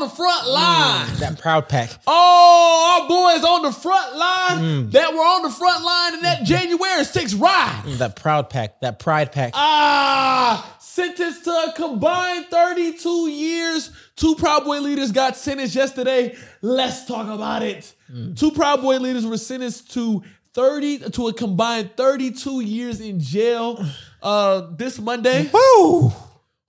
on the front line. That proud pack. Oh, our boys on the front line Mm. that were on the front line in that January 6th ride. That proud pack. That pride pack. Ah, sentenced to a combined 32 years. Two Proud Boy leaders got sentenced yesterday. Let's talk about it. Two Proud Boy leaders were sentenced to 30 to a combined 32 years in jail uh this Monday. Woo!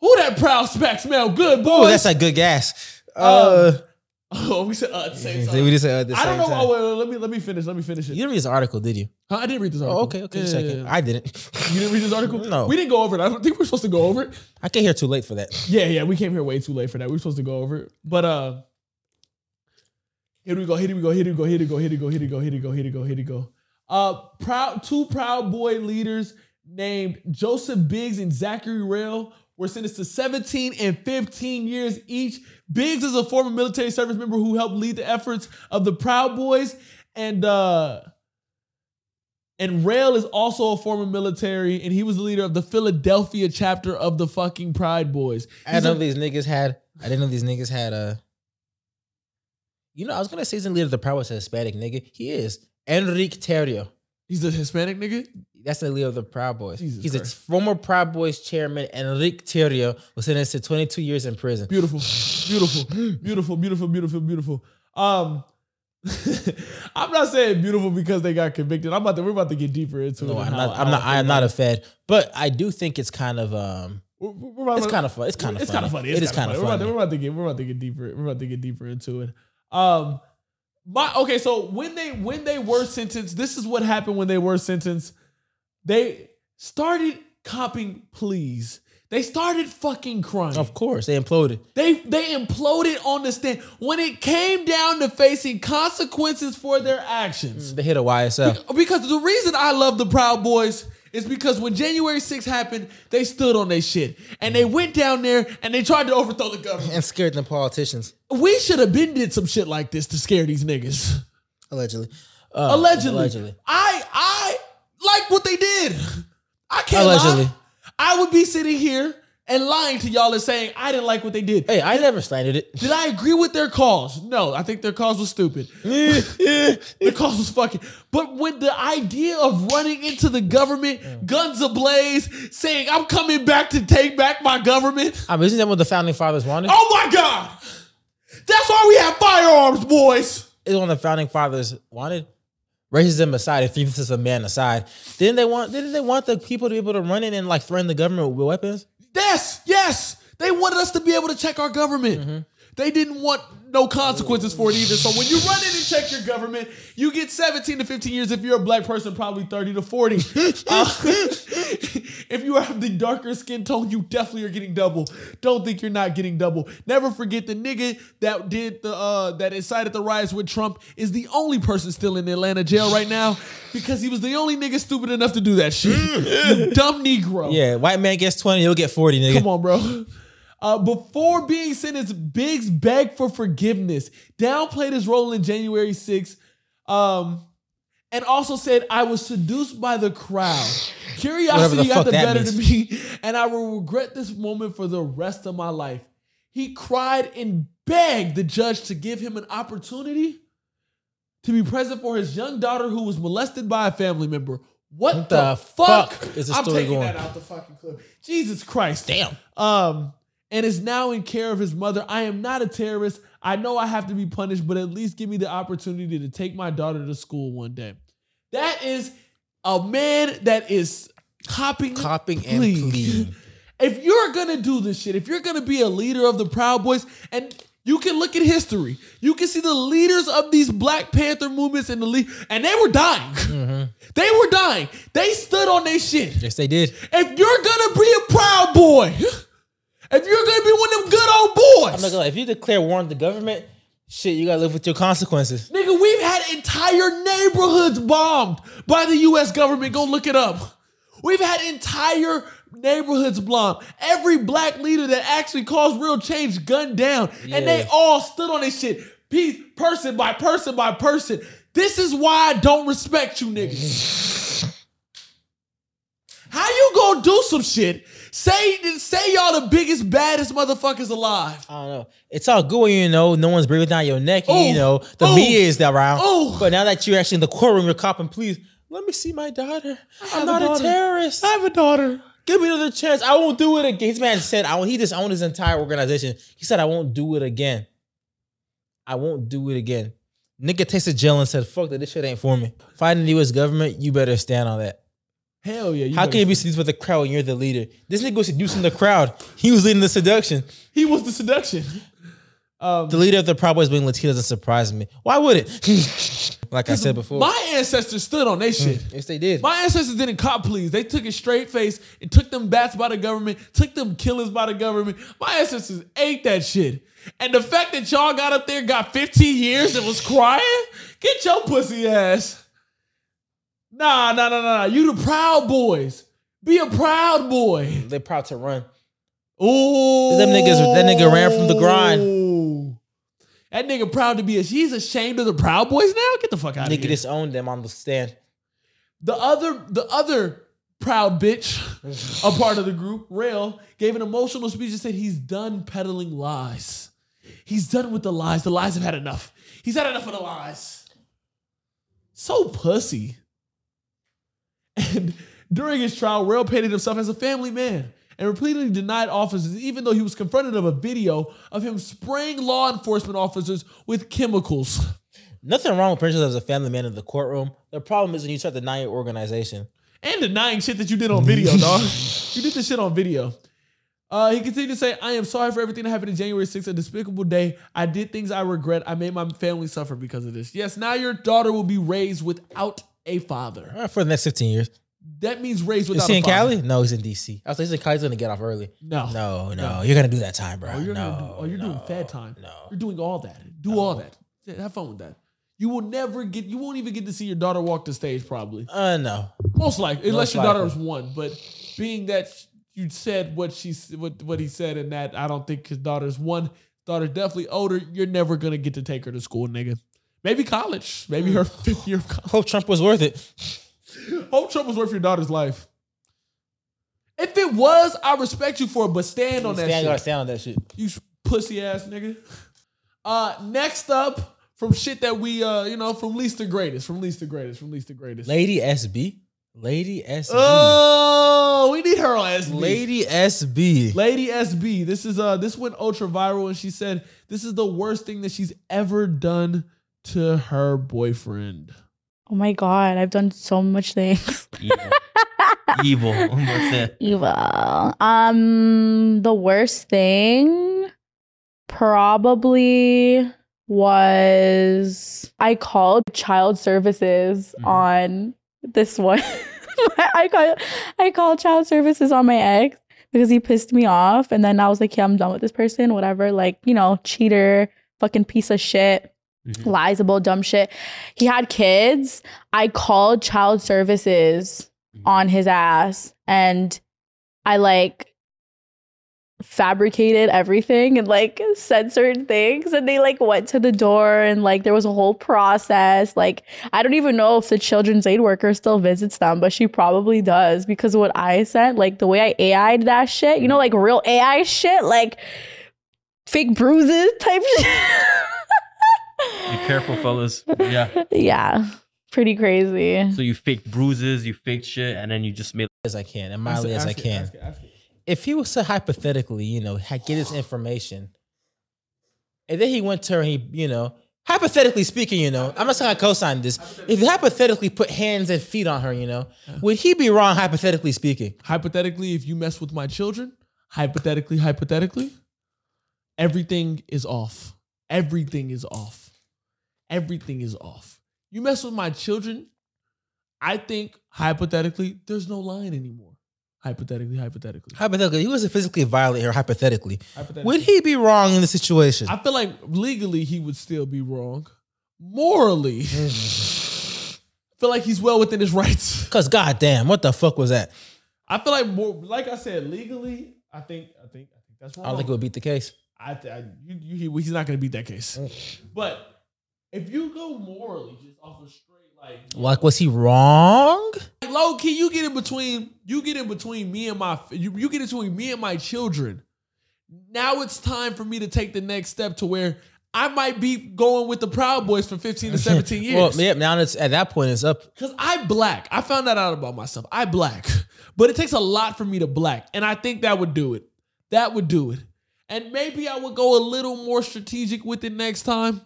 Who that proud spack smell good, boy? That's a good gas. Uh, oh, we said uh, at the same we just said at the I don't know. time. Oh, wait, wait, let me let me finish. Let me finish it. You didn't read this article, did you? Huh, I didn't read this article. Oh, okay, okay, Yeah, yeah, yeah. I didn't. You didn't read this article? No. We didn't go over it. I don't think we're supposed to go over it. I came here too late for that. Yeah, yeah, we came here way too late for that. We were supposed to go over it. But uh here we go, here we go, here we go, here we go, here we go, here we go, here we go, here we go, here we go. Uh proud two proud boy leaders named Joseph Biggs and Zachary Rehl were sentenced to 17 and 15 years each. Biggs is a former military service member who helped lead the efforts of the Proud Boys and uh and Rehl is also a former military, and he was the leader of the Philadelphia chapter of the fucking Pride Boys. I didn't know these niggas had. I didn't know these niggas had uh You know, I was gonna say he's the leader of the Proud Boys, a Hispanic nigga. He is Enrique Tarrio. He's a Hispanic nigga. That's the leader of the Proud Boys. Jesus he's Christ. a former Proud Boys chairman. Enrique Tarrio was sentenced to 22 years in prison. Beautiful, beautiful, beautiful, beautiful, beautiful, beautiful. Um, I'm not saying beautiful because they got convicted. I'm about to. We're about to get deeper into it. No, and I'm how- not. I'm how not. I feel I'm not a Fed, but I do think it's kind of um. We're- we're about It's to- kind of fun. It's kind of. It's kind of funny. It is kinda kind of We're about, to, we're about to get. We're about to get deeper. We're about to get deeper into it. Um, my okay. So when they when they were sentenced, this is what happened when they were sentenced. They started copping pleas. They started fucking crying. Of course, they imploded. They they imploded on the stand when it came down to facing consequences for their actions. They hit a YSL. Because the reason I love the Proud Boys is because when January 6th happened, they stood on their shit and they went down there and they tried to overthrow the government. and scared the politicians. We should have been did some shit like this to scare these niggas. Allegedly. Uh, Allegedly. Allegedly. I I like what they did. I can't Allegedly. lie. I would be sitting here and lying to y'all and saying I didn't like what they did. Hey, I never slandered it. Did I agree with their cause? No, I think their cause was stupid. the cause was fucking. But with the idea of running into the government, guns ablaze, saying I'm coming back to take back my government. I mean, isn't that what the founding fathers wanted? Oh my god, that's why we have firearms, boys. Is what the founding fathers wanted? Racism aside, if this is a man aside, didn't they want? Didn't they want the people to be able to run in and like threaten the government with weapons? Yes, yes, they wanted us to be able to check our government. Mm-hmm. They didn't want no consequences for it either. So when you run in and check your government, you get 17 to 15 years. If you're a black person, probably 30 to 40. Uh, if you have the darker skin tone, you definitely are getting double. Don't think you're not getting double. Never forget the nigga that did the uh that incited the riots with Trump is the only person still in Atlanta jail right now because he was the only nigga stupid enough to do that shit. you dumb Negro. Yeah, white man gets twenty, you'll get forty, nigga. Come on, bro. Uh, before being sentenced, Biggs begged for forgiveness, downplayed his role in January 6th, um, and also said, I was seduced by the crowd. Curiosity the got the better to me, and I will regret this moment for the rest of my life. He cried and begged the judge to give him an opportunity to be present for his young daughter who was molested by a family member. What, What the, the fuck? fuck is the I'm taking going? that out the fucking clip. Jesus Christ. Damn. Um, and is now in care of his mother. I am not a terrorist. I know I have to be punished, but at least give me the opportunity to take my daughter to school one day. That is a man that is copping, Copping and pleading. If you're gonna do this shit, if you're gonna be a leader of the Proud Boys, and you can look at history, you can see the leaders of these Black Panther movements in the lead, and they were dying. Mm-hmm. They were dying. They stood on their shit. Yes, they did. If you're gonna be a proud boy, if you're gonna be one of them good old boys, I'm not gonna lie. If you declare war on the government, shit, you gotta live with your consequences. nigga, we've had entire neighborhoods bombed by the U.S. government. Go look it up. We've had entire neighborhoods bombed. Every black leader that actually caused real change gunned down, and they all stood on this shit, piece, person by person by person. This is why I don't respect you niggas. How you gonna do some shit Say say y'all the biggest, baddest motherfuckers alive. I don't know. It's all good you know no one's breathing down your neck. And, you know the Ooh. media is around. Ooh. But now that you're actually in the courtroom, you're copping. Please let me see my daughter. I'm not a, daughter. terrorist. I have a daughter. Give me another chance. I won't do it again. This man said I won't, he disowned his entire organization. He said I won't do it again. I won't do it again. Nigga tasted jail and said, "Fuck that. This shit ain't for me." Fighting the U.S. government, you better stand on that. Hell yeah. How can you be seduced by the crowd when you're the leader? This nigga was seducing the crowd. He was leading the seduction. He was the seduction. Um, The leader of the Proud Boys being Latino doesn't surprise me. Why would it? like I said before. my ancestors stood on their shit. yes, they did. My ancestors didn't cop pleas. They took it straight face and took them bats by the government, took them killers by the government. My ancestors ate that shit. And the fact that y'all got up there, got 15 years and was crying, get your pussy ass. Nah, nah, nah, nah. nah. You the proud boys. Be a proud boy. They're proud to run. Ooh. Them niggas- that nigga ran from the grind. That nigga proud to be a he's ashamed of the Proud Boys now? Get the fuck out of here. Nigga here. disowned them on the stand. The other, the other proud bitch, a part of the group, Rehl, gave an emotional speech and said he's done peddling lies. He's done with the lies. The lies have had enough. He's had enough of the lies. So pussy. And during his trial, Rehl painted himself as a family man and repeatedly denied officers, even though he was confronted of a video of him spraying law enforcement officers with chemicals. Nothing wrong with Prince as a family man in the courtroom. The problem is when you start denying your organization. and denying shit that you did on video, dog. You did this shit on video. Uh, he continued to say, I am sorry for everything that happened in January 6th, a despicable day. I did things I regret. I made my family suffer because of this. Yes, now your daughter will be raised without a father. Uh, For the next 15 years. That means raised without. Is he in. Cali? No, he's in DC. I was thinking Cali's gonna get off early. No. No, no, No. you're gonna do that time, bro. Oh, you're, no, do, oh, you're doing no, fad time. No, You're doing all that. Do all that. Have fun with that. You will never get, you won't even get to see your daughter walk the stage, probably. uh, no. Most likely, unless Most your daughter was likely. one. But being that you said what she what what he said, and that I don't think his daughter's one. Daughter's definitely older. You're never gonna get to take her to school, nigga. Maybe college. Maybe her fifth year of college. Hope Trump was worth it. Hope Trump was worth your daughter's life. If it was, I respect you for it, but stand on that Stand, shit. stand on that shit. You pussy ass nigga. Uh, next up from shit that we uh, you know, from least to greatest, from least to greatest, from least to greatest. Lady SB. Lady SB. Oh, we need her on SB. Lady SB. Lady SB. This is uh this went ultra viral and she said this is the worst thing that she's ever done to her boyfriend. Oh my god, I've done so much things. Evil. Evil. Evil. Um, the worst thing probably was I called child services Mhm. on this one. I called I called child services on my ex because he pissed me off, and then I was like, "Yeah, I'm done with this person. Whatever. Like, you know, cheater, fucking piece of shit." Mhm. lies about dumb shit. He had kids. I called child services Mhm. on his ass and I like fabricated everything and like said certain things and they like went to the door and like there was a whole process like i don't even know if the children's aid worker still visits them but she probably does because what i sent like the way i ai'd that shit you know like real ai shit like fake bruises type shit Be careful, fellas. Yeah. yeah pretty crazy So you faked bruises, you faked shit, and then you just made. As I can, and mildly as I Ask it, can. ask it, ask it. if he was to hypothetically, you know, ha- get his information, and then he went to her, and he, you know, hypothetically speaking, you know, I'm not saying I co-signed this. If he hypothetically put hands and feet on her, you know, would he be wrong? Hypothetically speaking, Hypothetically, if you mess with my children, hypothetically, hypothetically, everything is off. Everything is off. Everything is off. You mess with my children, I think hypothetically, there's no line anymore. Hypothetically, hypothetically. hypothetically, he wasn't physically violate her. Hypothetically, hypothetically. would he be wrong in the situation? I feel like legally he would still be wrong. Morally, I feel like he's well within his rights. Because goddamn, what the fuck was that? I feel like more, like I said, legally, I think, I think, I think that's wrong. I don't think it would beat the case. I, I you, you, he- he's not going to beat that case. Mm. But if you go morally, just off a straight Like, Like was he wrong? low key, you get in between. You get in between me and my. You, you get in between me and my children. Now it's time for me to take the next step to where I might be going with the Proud Boys for fifteen to seventeen years. Well, yeah, now it's at that point it's up. Cause I black. I found that out about myself. I black. But it takes a lot for me to black. And I think that would do it. That would do it. And maybe I would go a little more strategic with it next time.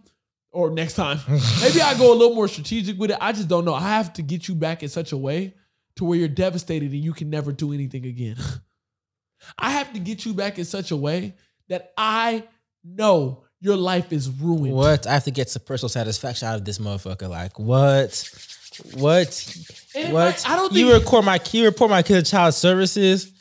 Or next time. maybe I go a little more strategic with it. I just don't know. I have to get you back in such a way to where you're devastated and you can never do anything again. I have to get you back in such a way that I know your life is ruined. What? I have to get some personal satisfaction out of this motherfucker. Like, what? What? And What? might- I don't think you record my you report my kid to child services.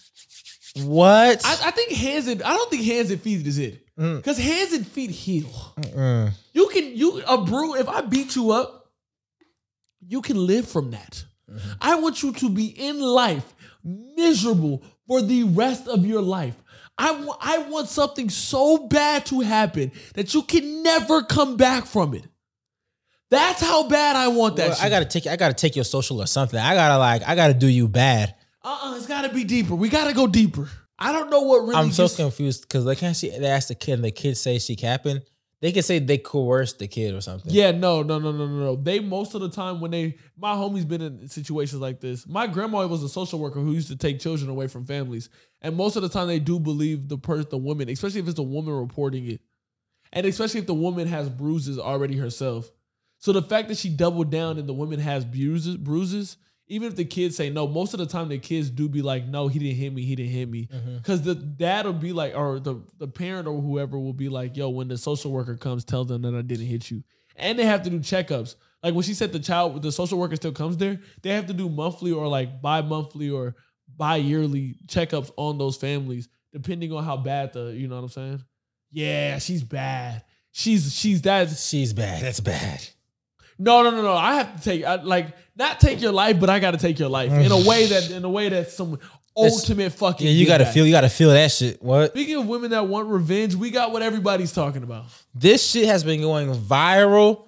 What? I, I think hands and I don't think hands and feet is it. Mm. Because hands and feet heal. Mm. You can you a brew. If I beat you up, you can live from that. Mm-hmm. I want you to be in life miserable for the rest of your life. I want I want something so bad to happen that you can never come back from it. That's how bad I want that. Well, I gotta take I gotta take your social or something. I gotta like I gotta do you bad. uh-uh, it's gotta be deeper. We gotta go deeper. I don't know what really. I'm so gets- confused because they can't see they ask the kid and the kid say she capping. They can say they coerced the kid or something. Yeah, no, no, no, no, no, no. They most of the time when they my homie's been in situations like this. My grandma was a social worker who used to take children away from families, and most of the time they do believe the person, the woman, especially if it's a woman reporting it, and especially if the woman has bruises already herself. So the fact that she doubled down and the woman has bruises, bruises, even if the kids say no, most of the time the kids do be like, no, he didn't hit me, he didn't hit me, mm-hmm. because the dad will be like, or the the parent or whoever will be like, yo, when the social worker comes, tell them that I didn't hit you, and they have to do checkups. Like when she said the child, the social worker still comes there, they have to do monthly or like bi-monthly or bi-yearly checkups on those families, depending on how bad the, you know what I'm saying? Yeah, she's bad. She's she's that She's bad. That's bad. No, no, no, no. I have to take I, like not take your life, but I got to take your life in a way that in a way that some ultimate fucking. Yeah, you gotta feel you gotta feel that shit. What? Speaking of women that want revenge, we got what everybody's talking about. This shit has been going viral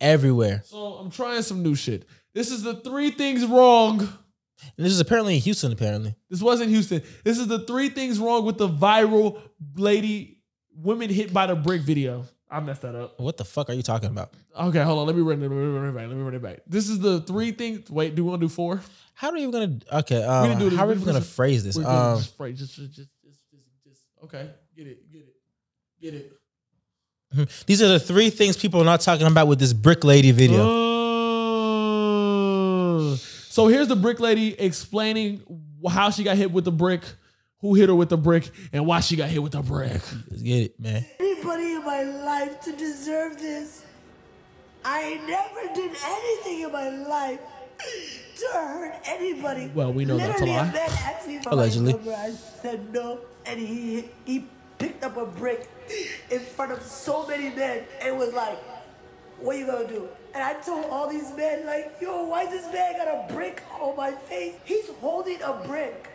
everywhere. So I'm trying some new shit. This is the three things wrong. And this is apparently in Houston, apparently. This wasn't Houston. This is the three things wrong with the viral lady women hit by the brick video. I messed that up. What the fuck are you talking about? Okay, hold on. Let me run it. Let me run it back. Let me run it back. This is the three things. Wait, do we want to do four? How are you gonna okay, um, didn't do it. how are We we gonna just- phrase this? We're gonna Um just pray. Just, just, just, just, just, just. Okay, get it, get it, get it. these are the three things people are not talking about with this brick lady video. Uh, so here's the brick lady explaining how she got hit with the brick, who hit her with the brick, and why she got hit with the brick. Let's get it, man. Anybody in my life to deserve this. I never did anything in my life to hurt anybody. Well, we know that's a lie. man asked me for Allegedly. number. I said no, and he he picked up a brick in front of so many men and was like, "What you gonna do?" And I told all these men, like, "Yo, why this man got a brick on my face? He's holding a brick."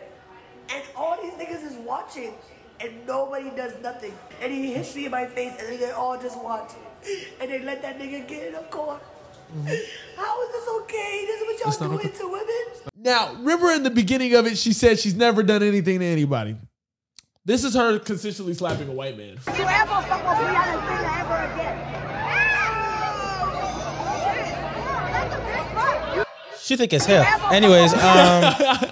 And all these niggas is watching, and nobody does nothing. And he hits me in my face, and they all just watch. And they let that nigga get in a car. Mm-hmm. How is this okay? This is what y'all not doing okay. to women? Now, remember in the beginning of it, she said she's never done anything to anybody. This is her consistently slapping a white man. You ever fuck with Breonna Taylor ever again? She think it's hell. Anyways, um,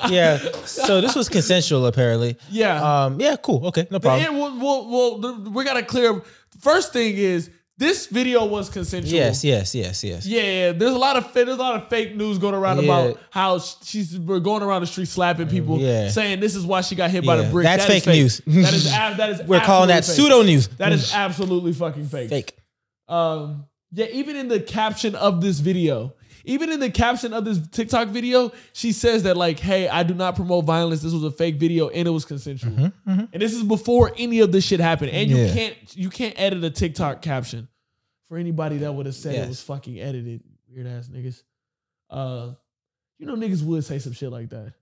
yeah. So this was consensual, apparently. Yeah. Um, yeah, cool. Okay, no problem. And we'll, we'll, we'll, we gotta clear. First thing is this video was consensual. Yes, yes, yes, yes. Yeah, yeah, there's a lot of there's a lot of fake news going around Yeah. about how she's we're going around the street slapping people, Yeah. saying this is why she got hit by the brick. that's That is fake news. that is that is We're calling that fake. pseudo news. That is absolutely fucking fake. fake. Um, yeah, even in the caption of this video, even in the caption of this TikTok video, she says that like, "Hey, I do not promote violence. This was a fake video and it was consensual." And this is before any of this shit happened. And you Yeah. can't you can't edit a TikTok caption for anybody that would have said it Yes. was fucking edited. Weird ass niggas. Uh, you know niggas would say some shit like that.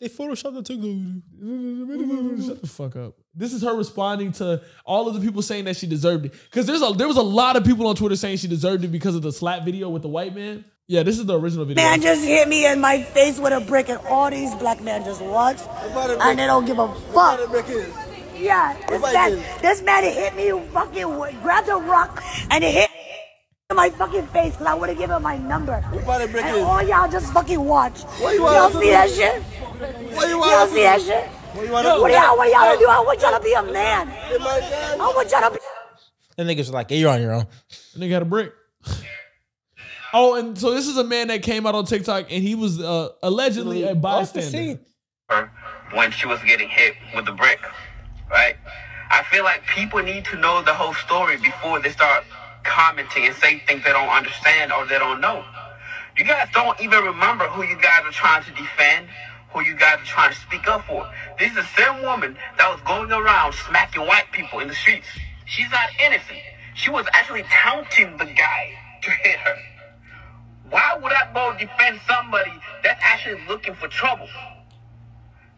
They photoshopped the TikTok. Shut the fuck up. This is her responding to all of the people saying that she deserved it. Because there's a there was a lot of people on Twitter saying she deserved it because of the slap video with the white man. Yeah, this is the original video. Man just hit me in my face with a brick, and all these black men just watch, and they don't give a fuck. Yeah, this man, this man hit me fucking grabbed a rock and it hit in my fucking face because I would have given him my number. And all y'all just fucking watch. Y'all see that shit? Y'all see that shit? What y'all, what y'all gonna do? I want y'all to be a man. I want y'all to be. The niggas was like, yeah, you're on your own. And they got a brick. Oh, and so this is a man that came out on TikTok and he was uh, allegedly a bystander. when she was getting hit with the brick, right? I feel like people need to know the whole story before they start commenting and say things they don't understand or they don't know. You guys don't even remember who you guys are trying to defend, who you guys are trying to speak up for. This is the same woman that was going around smacking white people in the streets. She's not innocent. She was actually taunting the guy to hit her. Why would I go defend somebody that's actually looking for trouble?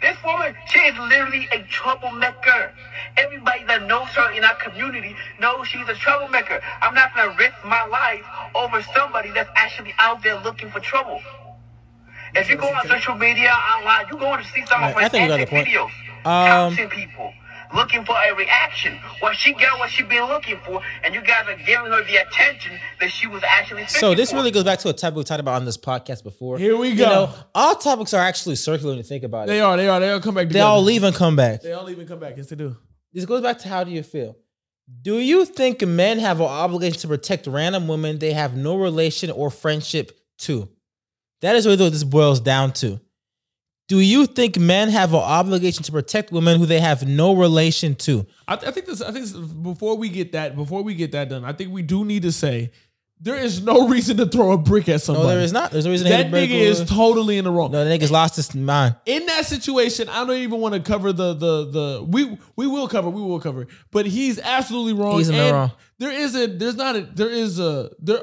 This woman, she is literally a troublemaker. Everybody that knows her in our community knows she's a troublemaker. I'm not gonna risk my life over somebody that's actually out there looking for trouble. If you go on social media, online, you're going to see some of Alright, I think we got the point. videos. Um, counting people, looking for a reaction. Well, she got what she been looking for, and you guys are giving her the attention that she was actually So this for. really goes back to a topic we talked about on this podcast before. Here we You go. know, all topics are actually circular when you think about it. They are, they are, they all come back They together. all leave and come back. They all even come back. Yes, they do. This goes back to how do you feel? Do you think men have an obligation to protect random women they have no relation or friendship to? That is really what this boils down to. Do you think men have an obligation to protect women who they have no relation to? I, I think this. I think this, before we get that, before we get that done, I think we do need to say there is no reason to throw a brick at somebody. No, there is not. There's a reason to hit That break nigga is totally in the wrong. No, the nigga's lost his mind. in that situation, I don't even want to cover the the the we we will cover we will cover, but he's absolutely wrong. He's in the wrong. There is a there's not a there is a there.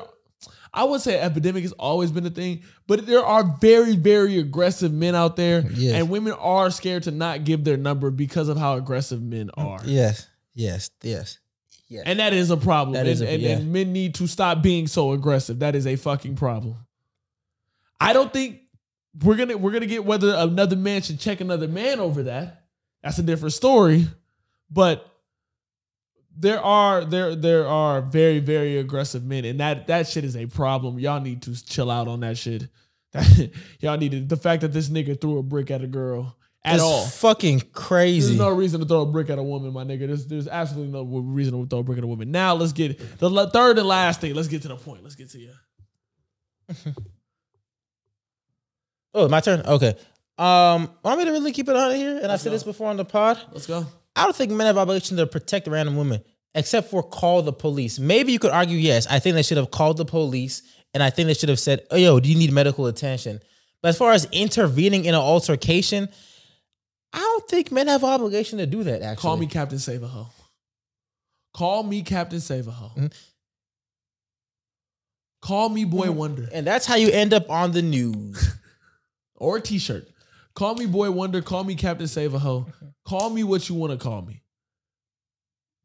I would say epidemic has always been a thing, but there are very very aggressive men out there, Yes. and women are scared to not give their number because of how aggressive men mm, are. Yes, yes, yes. Yes. And that is a problem. That and, is a- and, yeah. and men need to stop being so aggressive. That is a fucking problem. I don't think we're gonna we're gonna get whether another man should check another man over that. That's a different story. But there are there there are very very aggressive men, and that that shit is a problem. Y'all need to chill out on that shit. y'all need to, the fact that this nigga threw a brick at a girl at It's all. fucking crazy. There's no reason to throw a brick at a woman, my nigga. There's there's absolutely no reason to throw a brick at a woman. Now let's get the la- third and last thing. Let's get to the point. Let's get to you. oh, my turn. Okay. Um, want me to really keep it on here? And I've said this before on the pod. Let's go. I don't think men have obligation to protect random women, except for call the police. Maybe you could argue, yes, I think they should have called the police, and I think they should have said, "Oh, yo, do you need medical attention?" But as far as intervening in an altercation, I don't think men have obligation to do that. Actually, Call me Captain Save a Ho. Call me Captain Save a Hoe. Mhm. Call me Boy Wonder and that's how you end up on the news. or a T-shirt. Call me Boy Wonder. Call me Captain Save a Hoe. Call me what you want to call me.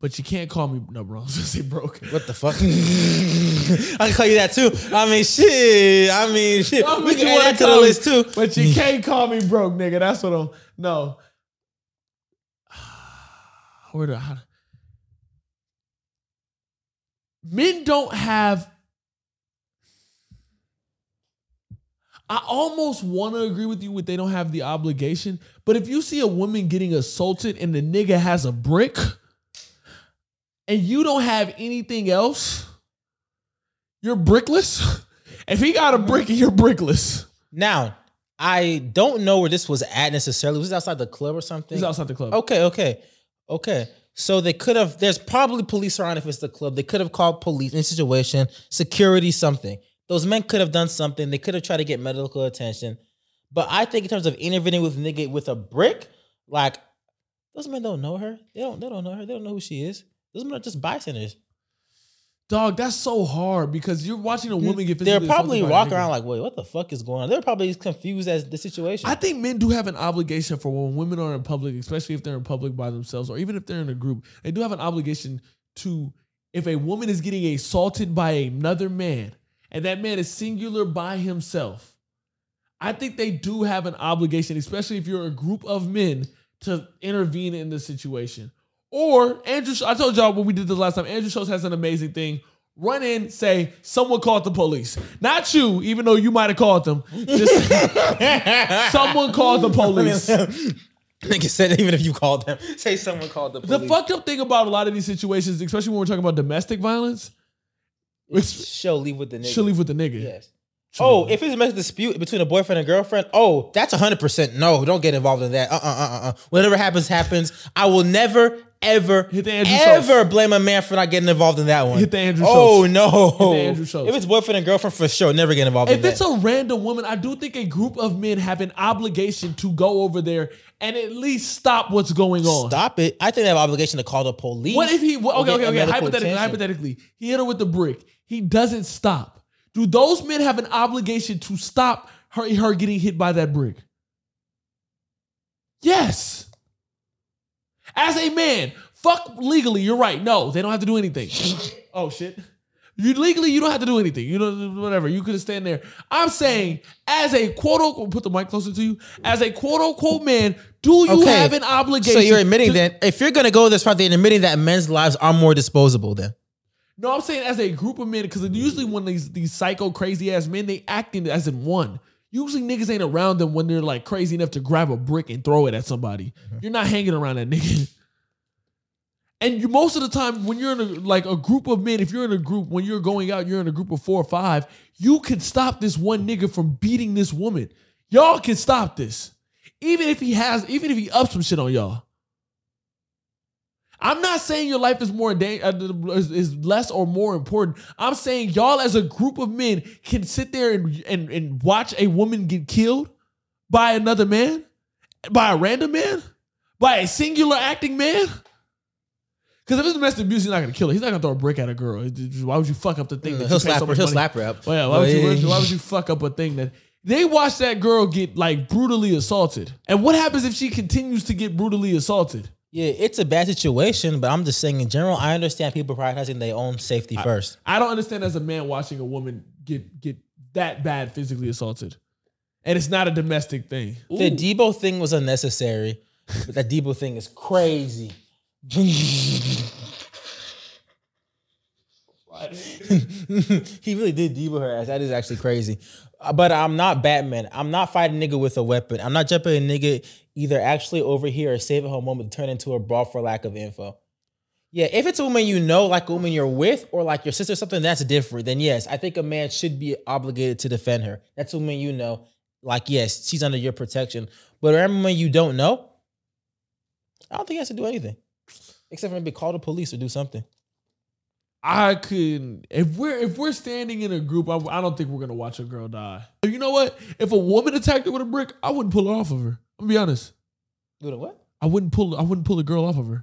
But you can't call me no, bro. I was gonna say broke. What the fuck? I can call you that too. I mean, shit. I mean, shit. Call we can add that to the wanna list too. But you can't call me broke, nigga. That's what I'm. No. Where do I? Men don't have. I almost want to agree with you with they don't have the obligation, but if you see a woman getting assaulted and the nigga has a brick, and you don't have anything else, you're brickless. If he got a brick and you're brickless, Now, I don't know where this was at necessarily. Was it outside the club or something? he's outside the club. Okay, okay, okay. So they could have. There's probably police around if it's the club. They could have called police in a situation, security, something. Those men could have done something. They could have tried to get medical attention. But I think in terms of intervening with nigga with a brick, like those men don't know her. They don't. They don't know her. They don't know who she is. Those men are just bystanders. Dog, that's so hard because you're watching a hmm. woman get They're probably assaulted by a walking around like, wait, what the fuck is going on? They're probably as confused as the situation. I think men do have an obligation for when women are in public, especially if they're in public by themselves, or even if they're in a group. They do have an obligation to, if a woman is getting assaulted by another man, and that man is singular by himself, I think they do have an obligation, especially if you're a group of men, to intervene in this situation. Or Andrew, I told y'all when we did this last time. Andrew Schulz has an amazing thing. Run in, say someone called the police, not you, even though you might have called them. Just someone called the police. Nigga said even if you called them, say someone called the police. The fucked up thing about a lot of these situations, especially when we're talking about domestic violence, She'll leave with the nigga. she'll leave with the nigga. Yes. Oh, if it's a domestic dispute between a boyfriend and girlfriend, oh, that's hundred percent no. Don't get involved in that. Uh uh uh uh. Whatever happens, happens. I will never, ever, Hit the Andrew ever Schulz. blame a man for not getting involved in that one. Hit the Andrew Oh Schulz. no. the Andrew Schulz. If it's boyfriend and girlfriend, for sure, never get involved If in it's that. a random woman, I do think a group of men have an obligation to go over there and at least stop what's going on. Stop it. I think they have an obligation to call the police. What if he? Okay, okay, okay. Hypothetically, attention. hypothetically, he hit her with the brick. He doesn't stop. Do those men have an obligation to stop her, her getting hit by that brick? Yes. As a man, fuck legally. You're right. No, they don't have to do anything. oh shit. You legally, you don't have to do anything. You know, whatever. You could have stand there. I'm saying, as a quote unquote, put the mic closer to you. As a quote unquote man, do you Okay. have an obligation? So you're admitting to- that if you're gonna go this far, then admitting that men's lives are more disposable. Then No, I'm saying as a group of men, because usually when these these psycho crazy ass men, they acting as in one. Usually niggas ain't around them when they're like crazy enough to grab a brick and throw it at somebody. Uh-huh. You're not hanging around that nigga. And you most of the time when you're in a like a group of men, if you're in a group, when you're going out, you're in a group of four or five, you can stop this one nigga from beating this woman. Y'all can stop this. Even if he has, even if he ups some shit on y'all. I'm not saying your life is more da- uh, is, less or more important. I'm saying y'all as a group of men can sit there and, and, and watch a woman get killed by another man, by a random man, by a singular acting man. Because if it's domestic abuse, he's not gonna kill her. He's not gonna throw a brick at a girl. Why would you fuck up the thing? that he'll you slap so her. He'll money- slap her up. Well, yeah, why would, you, why would you fuck up a thing that they watch that girl get like brutally assaulted? And what happens if she continues to get brutally assaulted? Yeah, it's a bad situation, but I'm just saying in general, I understand people prioritizing their own safety first. I don't understand as a man watching a woman get get that bad physically assaulted, and it's not a domestic thing. The Debo thing was unnecessary, but that Debo thing is crazy. he really did Debo her ass. That is actually crazy. Uh, But I'm not Batman. I'm not fighting a nigga with a weapon. I'm not jumping a nigga either actually over here or save at home moment to turn into a brawl for lack of info. Yeah, if it's a woman you know, like a woman you're with, or like your sister or something, that's different. Then yes, I think a man should be obligated to defend her. That's a woman you know. Like, yes, she's under your protection. But a woman you don't know, I don't think he has to do anything. Except for maybe call the police or do something. I could if we're if we're standing in a group, I, I don't think we're gonna watch a girl die. You know what? If a woman attacked her with a brick, I wouldn't pull her off of her. I'm gonna be honest. Do what? I wouldn't pull I wouldn't pull a girl off of her.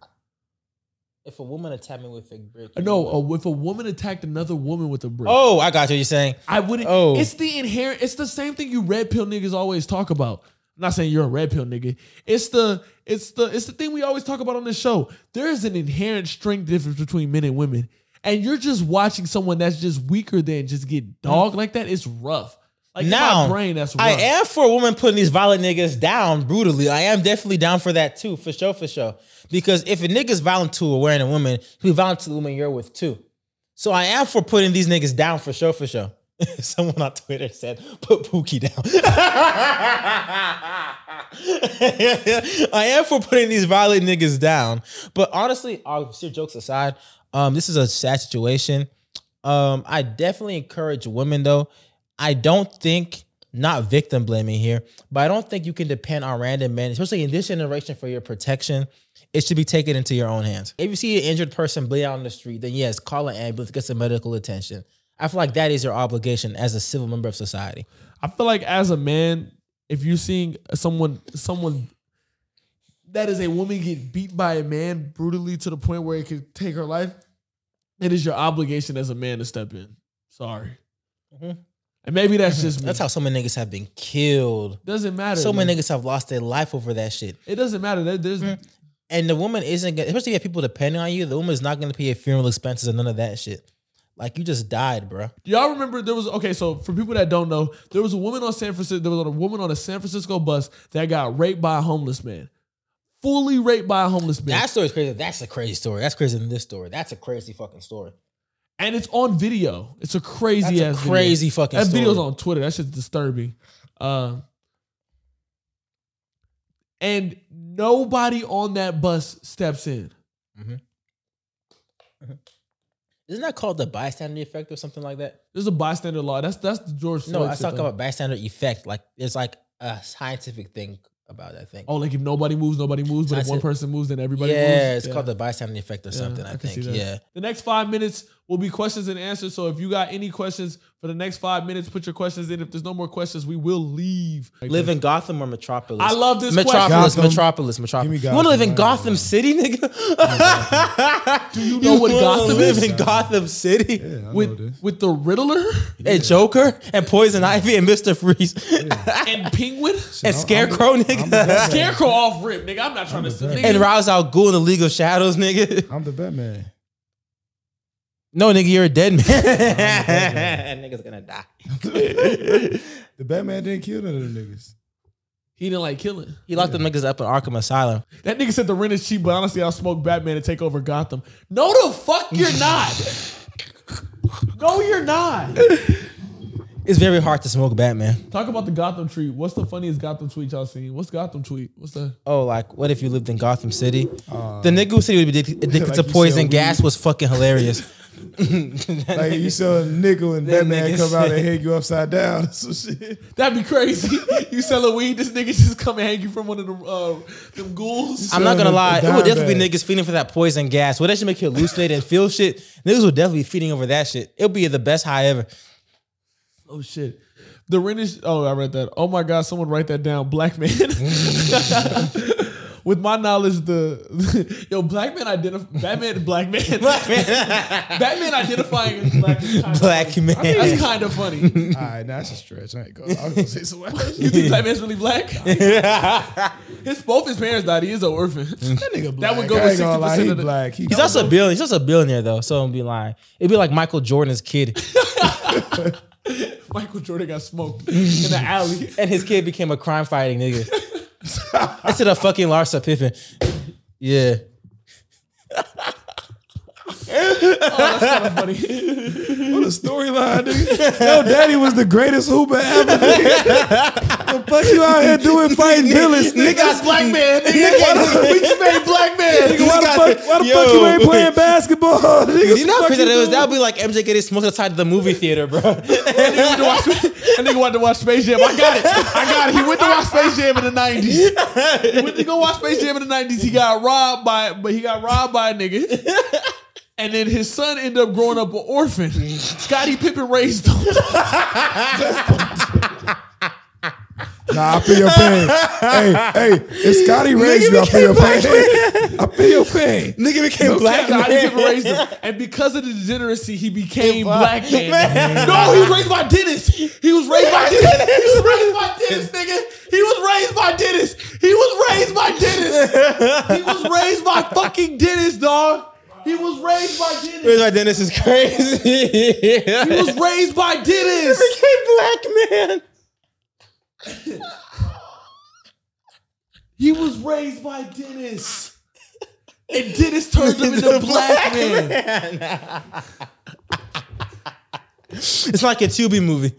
If a woman attacked me with a brick. No, uh, if a woman attacked another woman with a brick, Oh, I got you. You're saying. I wouldn't. Oh. It's the inherent. It's the same thing you red pill niggas always talk about. I'm not saying you're a red pill nigga. It's the it's the it's the thing we always talk about on this show. There is an inherent strength difference between men and women, and you're just watching someone that's just weaker than just get dog like that. It's rough. Like now, my brain, that's rough. I am for a woman putting these violent niggas down brutally. I am definitely down for that too, for sure, for sure. Because if a nigga's violent to a wearing a woman, he'll be violent to the woman you're with too. So I am for putting these niggas down for sure, for sure. Someone on Twitter said, "Put Pookie down." I am for putting these violent niggas down, but honestly, all serious jokes aside, um, this is a sad situation. Um, I definitely encourage women though. I don't think not victim blaming here, but I don't think you can depend on random men, especially in this generation, for your protection. It should be taken into your own hands. If you see an injured person bleed out on the street, then yes, call an ambulance, get some medical attention. I feel like that is your obligation as a civil member of society. I feel like as a man, if you're seeing someone someone that is a woman get beat by a man brutally to the point where it could take her life, it is your obligation as a man to step in. Sorry. Mhm. And maybe that's just me. That's how so many niggas have been killed. doesn't matter. So many niggas have lost their life over that shit. It doesn't matter. There- There's And the woman isn't gonna, especially if you have people depending on you, the woman is not gonna pay your funeral expenses and none of that shit. Like you just died, bro. Y'all remember there was okay? So for people that don't know, there was a woman on San Francisco. There was a woman on a San Francisco bus that got raped by a homeless man, fully raped by a homeless man, That story's crazy. That's a crazy story. That's crazy than this story. That's a crazy fucking story. and it's on video. It's a crazy That's ass a crazy video. fucking That story. video's on Twitter. That shit's disturbing. Uh, and nobody on that bus steps in. Mm-hmm. Isn't that called the bystander effect or something like that? There's a bystander law. That's that's the George Floyd. No, I talking about bystander effect. Like it's like a scientific thing about that thing. Oh, like if nobody moves, nobody moves. But if one person moves, then everybody moves. yeah, it's called the bystander effect or Yeah, something. I, can think. Yeah. The next five minutes will be questions and answers. So if you got any questions for the next five minutes, put your questions in. If there's no more questions, we will leave. Live in Gotham or Metropolis? I love this Metropolis, question. Metropolis, Metropolis. Give me You want to live in Gotham. Gotham City, nigga? Do you know what wanna Gotham live is? in Gotham City? Yeah, I know with this. with the Riddler And Joker and Poison Ivy and Mister Freeze and Penguin, and Scarecrow, nigga, I'm. Scarecrow off rip, nigga. I'm not trying to. the Nigga, and Ra's al Ghul in the League of Shadows, nigga. I'm the Batman. No, nigga, you're a dead man. Batman. Nigga's gonna die. The Batman didn't kill none of the niggas. he didn't like killing. He locked them niggas up in Arkham Asylum. That nigga said the rent is cheap, but honestly, I'll smoke Batman and take over Gotham. No, the fuck you're not. no, you're not. It's very hard to smoke Batman. Talk about the Gotham tweet. What's the funniest Gotham tweet y'all seen? What's Gotham tweet? What's the? Oh, like what if you lived in Gotham City? Uh, the nigga who said he would be addicted, addicted Like to you poison sell gas was fucking hilarious. Like you sell a nickel and Them Batman niggas come out and hang you upside down. Some shit. That'd be crazy. you selling weed, this nigga just come and hang you from one of them uh, them ghouls. I'm not gonna a- a lie, it would definitely be niggas feeding for that poison gas. Would that should make you hallucinate and feel shit? Niggas would definitely be feeding over that shit. It'll be the best high ever. Oh shit. The rent is. Oh, I read that. Oh my god, someone write that down. Black man. With my knowledge, the yo black man identify Batman black man Batman identifying as black. is kinda Black funny. man. That's kind of funny. All right, now that's a stretch. I ain't going. I was gonna say something else. think black man's really black? his both his parents died. He is an orphan. That nigga black. That would go I with ain't 60% he of the- black. He, He's also a billionaire. He's also a billionaire though, so I'm be lying. It'd be like Michael Jordan's kid, Michael Jordan got smoked in the alley. and his kid became a crime fighting nigga instead of fucking Larsa Pippen. Yeah, Funny. What a storyline, nigga. Yo, daddy was the greatest hooper ever. Nigga. the fuck you out here doing fighting villains, nigga? That's black man. Nigga. we just made black man. Nigga, why the fuck, why the Yo. fuck you ain't playing basketball? Nigga, you know how What the crazy fuck that you is? That doing? would be like MJ getting smoked outside the movie theater, bro. That nigga went to watch. That nigga wanted to watch Space Jam. I got it. I got it. He went to watch Space Jam in the nineties. He went to go watch Space Jam in the nineties. He got robbed by, but he got robbed by a nigga. And then his son ended up growing up an orphan. Scottie Pippen raised him. Nah, I feel your pain. hey, hey, if Scottie raised you, I feel your pain. I feel your pain. Nigga became black Scottie man. Pippen raised him. And because of the degeneracy, he became Black black man. No, he was raised by Dennis. He was raised by Dennis. He was raised by Dennis, nigga. He was raised by Dennis. He was raised by Dennis. He was raised by fucking Dennis, dog. He was raised by Dennis. Where's my Dennis is crazy. He was raised by Dennis. He became black man. He was raised by Dennis. And Dennis turned him into black man. It's like a Tubi movie.